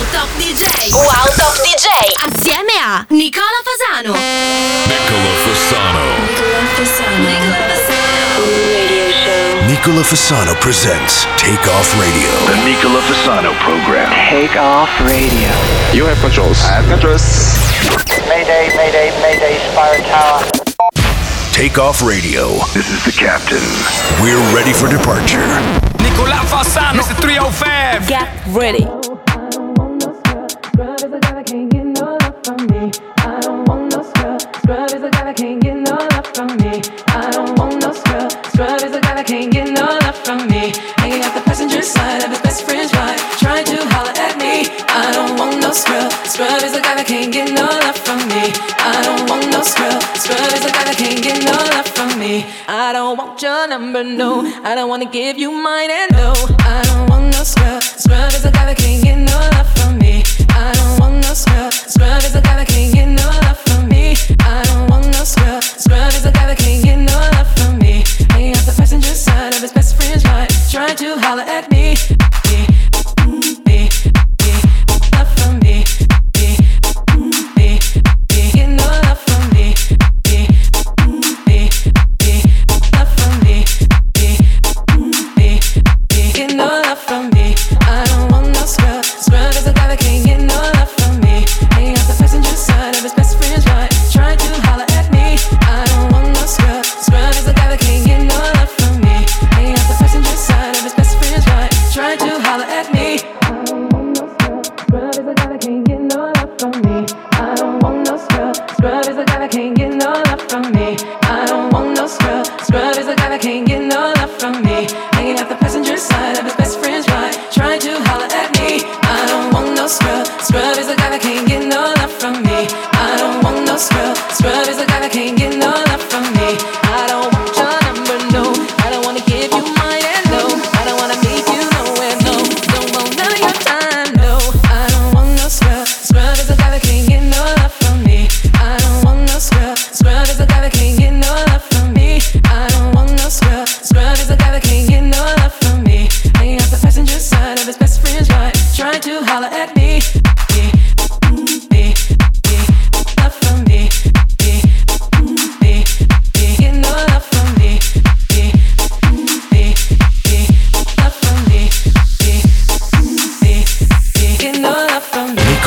Wow Top DJ. Wow Top DJ. Assieme a Nicola Fasano. Nicola Fasano. Nicola Fasano. Nicola Fasano. Nicola Fasano presents Take Off Radio. The Nicola Fasano program. Take off radio. You have controls. I have controls. Mayday, mayday, mayday, Spire Tower. Take Off Radio. This is the captain. We're ready for departure. Nicola Fasano, Mr. 305. Get ready. I don't want no scrub. Scrub is a guy that can't get no love from me. I don't want no scrub. Scrub is a guy that can't get no love from me. Hanging out the passenger side of his best friend's ride, trying to holler at me. I don't want no scrub. Scrub is a guy that can't get no love from me. I don't want no scrub. Scrub is a guy that can't get no love from me. I don't want your number, no. I don't wanna give you mine, and no. I don't want no scrub. Scrub is a guy that can't get no love don't scrub. Scrub is a guy that can't get no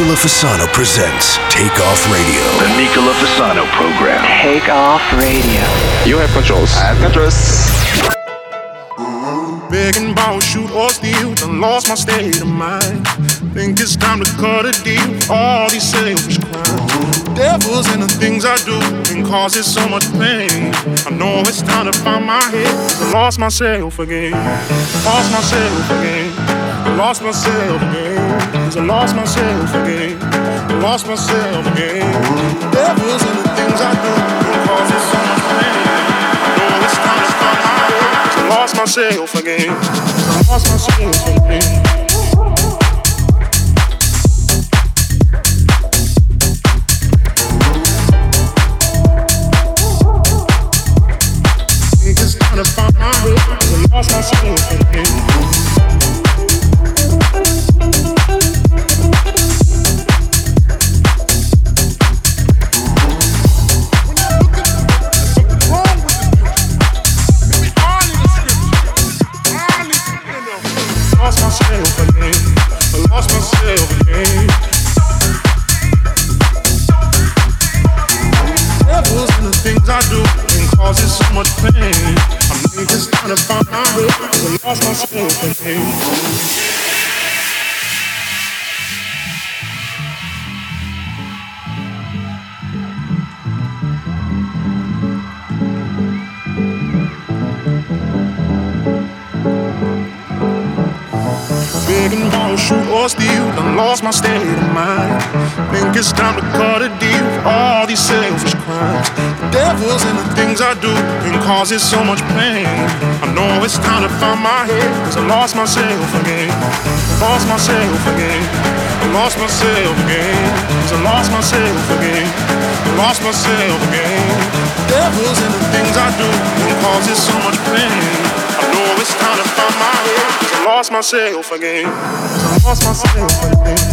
Nicola Fasano presents Take Off Radio. The Nicola Fasano program. Take off radio. You have controls. I have controls. Begging ball, shoot or steal, done lost my state of mind. Think it's time to cut a deal. All these selfish crimes. Devils in the things I do can cause it so much pain. I know it's time to find my head. I lost myself again. Lost myself again. I lost myself again. 'Cause I lost myself again. I lost myself again. Devils in the things I do can cause it so much pain. I know it's time to find my. 'cause I lost myself again. I lost myself again. I think it's time to find my. 'cause I lost myself again. Begging ball, shoot or steal, done lost my state of mind. Think it's time to cut a deal for all these selfish crimes. The devils in the things I do can cause it so much pain. I know it's time to find my head, cause I lost myself again. Lost myself again. I lost myself again. Cause I lost myself again. I lost myself again. The Devils in the things I do can cause it so much pain. I know it's time to find my head. Cause I lost myself again. Cause I lost myself again.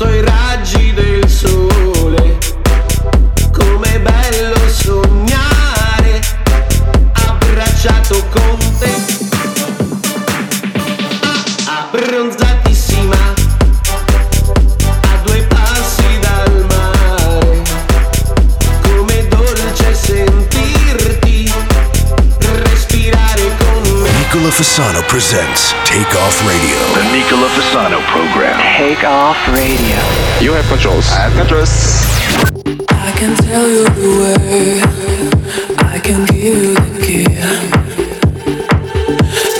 estoy raro. Presents Take Off Radio. The Nicola Fasano program. Take off radio. You have controls. I have controls. I can tell you the way. I can give you the key.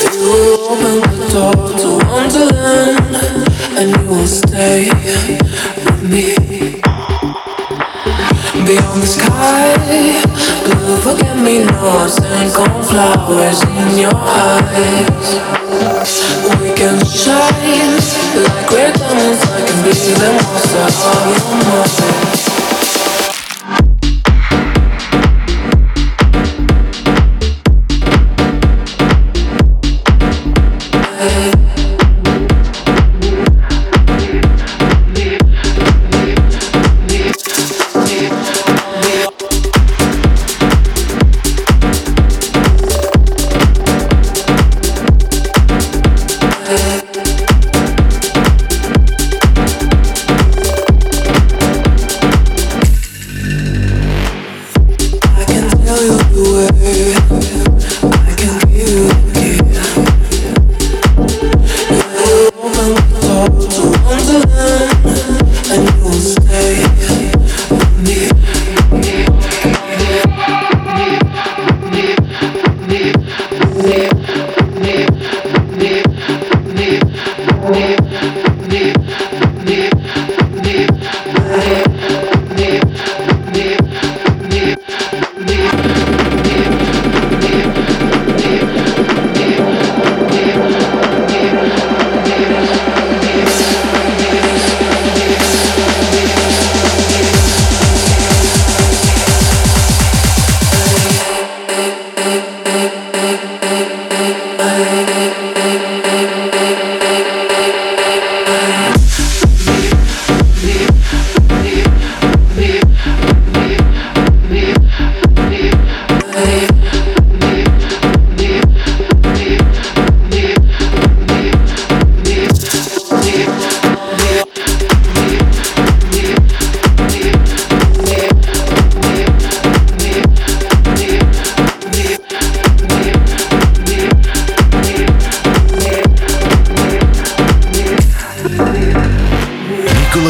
You will open the door to Wonderland, and you will stay with me. Beyond the sky, blue forget-me-nots and cornflowers in your eyes. We can shine like red diamonds. I can be the monster of your mind.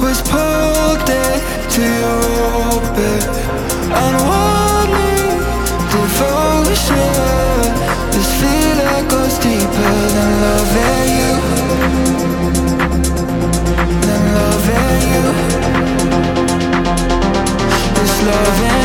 was pulled dead to your orbit. Unwanted devotion This feeling goes deeper than loving you. Than loving you. This loving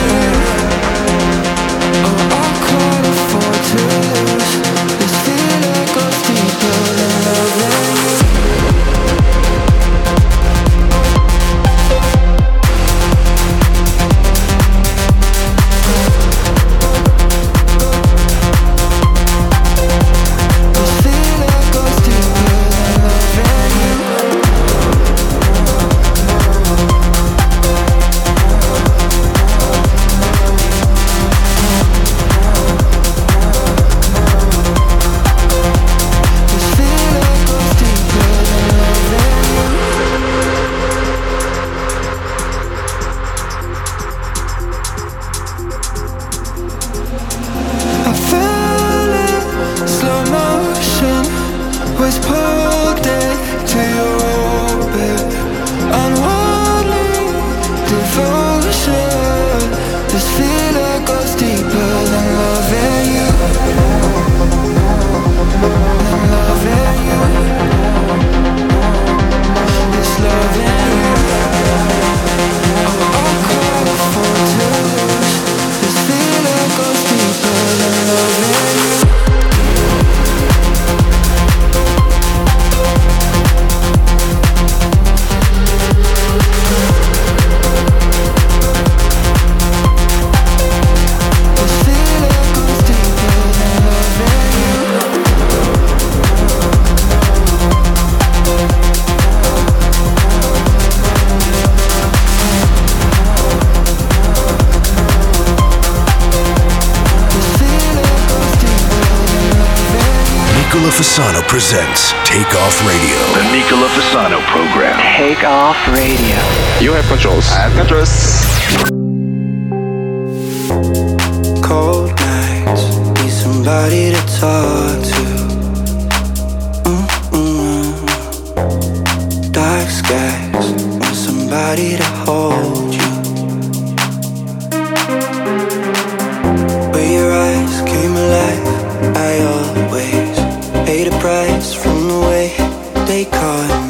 Takeoff Radio. The Nicola Fasano program. Take Off Radio. You have controls. I have controls. they caught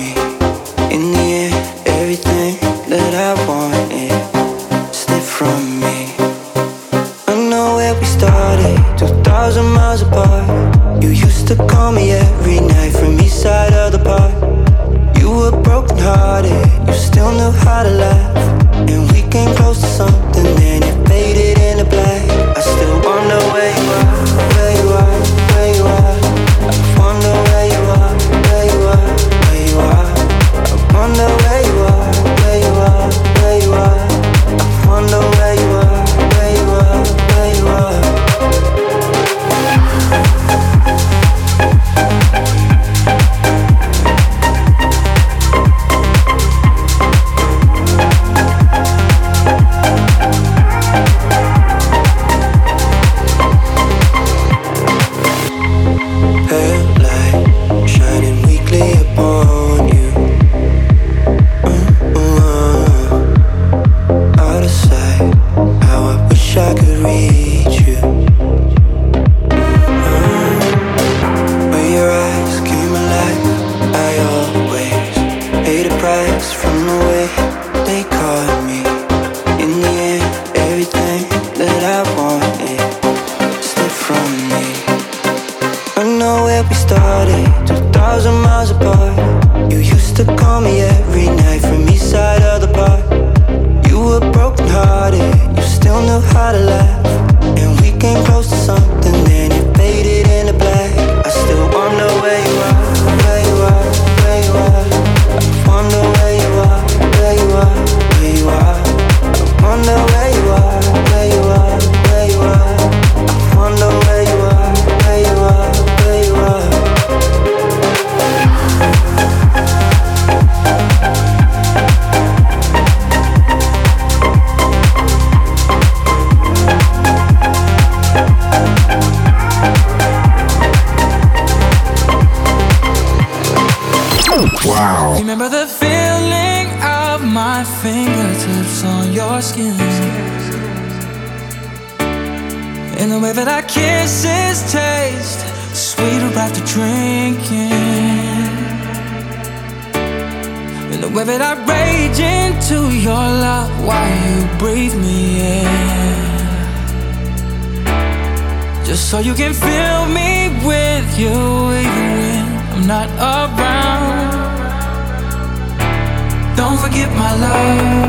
love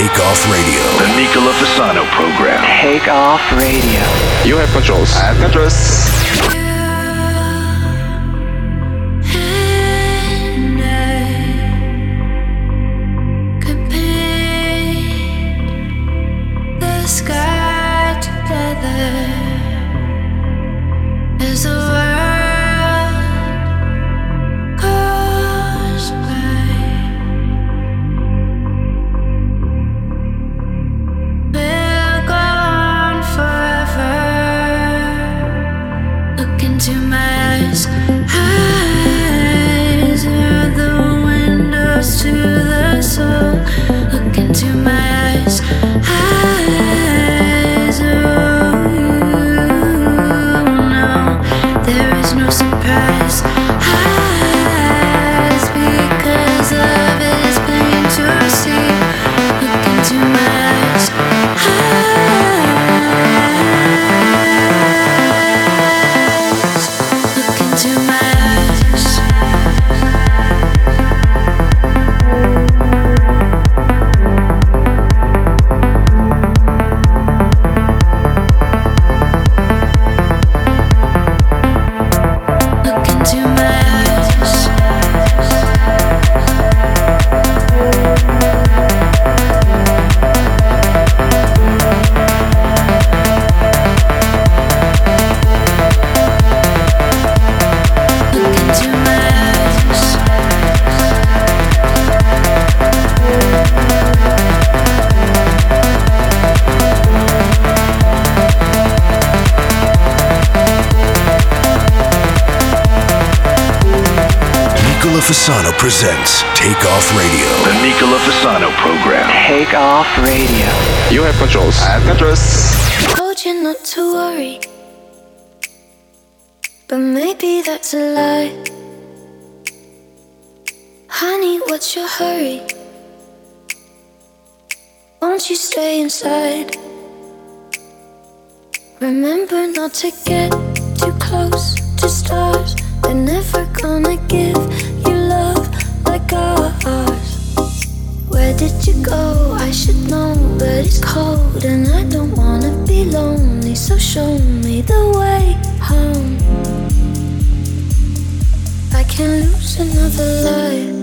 Takeoff Radio. The Nicola Fasano program. Takeoff Radio. You have controls. I have controls. Sky together a Fasano presents Take Off Radio. The Nicola Fasano program. Take Off Radio. You have controls. I have controls. Told you not to worry. But maybe that's a lie. Honey, what's your hurry? Won't you stay inside? Remember not to get too close to stars. They're never gonna give gosh, where did you go? I should know, but it's cold and I don't wanna be lonely. So show me the way home. I can't lose another life.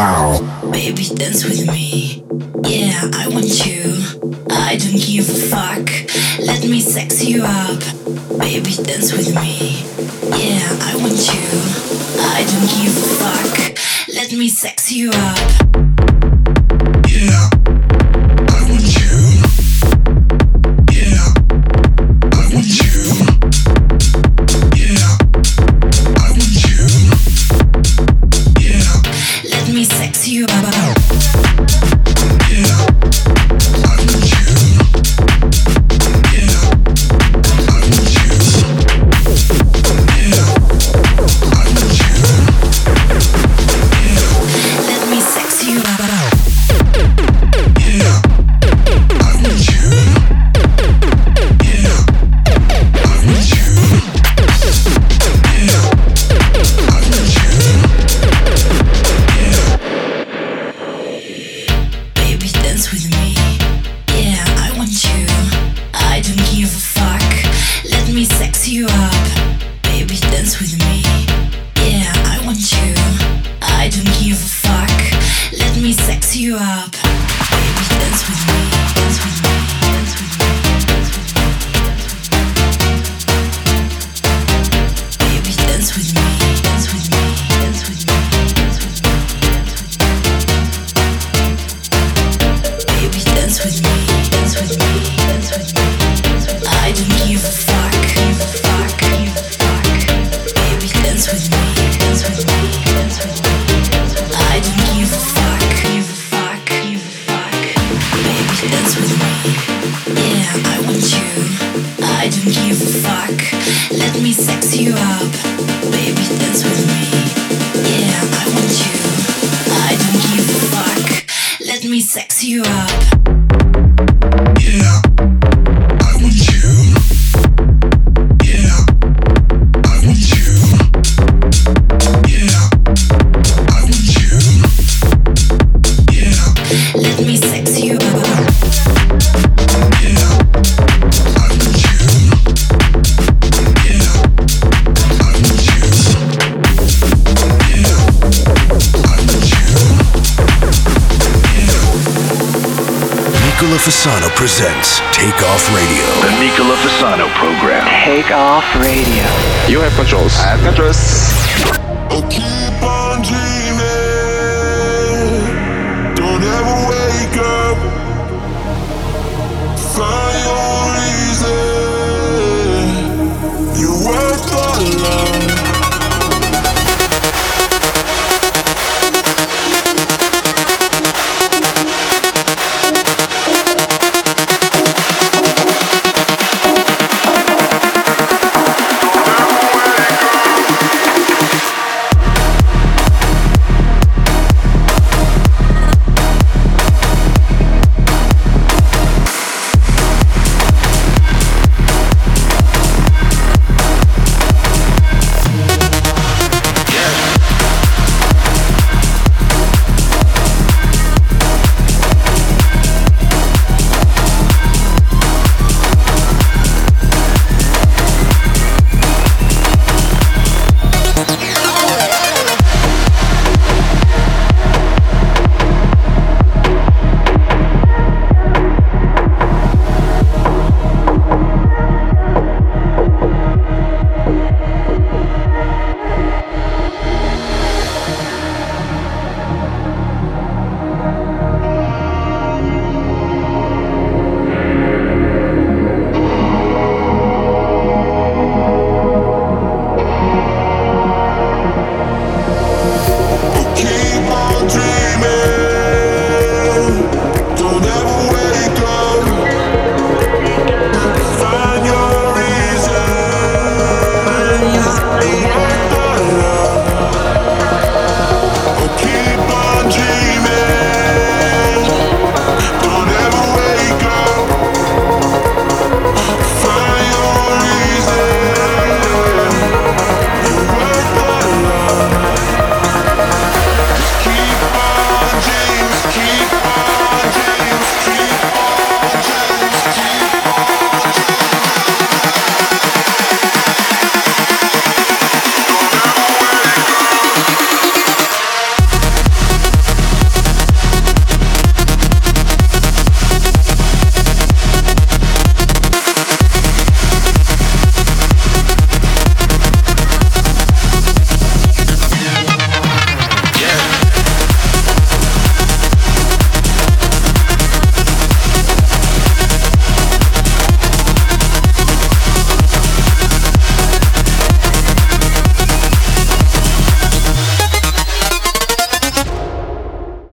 Wow. Baby, dance with me. Yeah, I want you. I don't give a fuck. Let me sex you up. Baby, dance with me. Yeah, I want you. I don't give a fuck. Let me sex you up.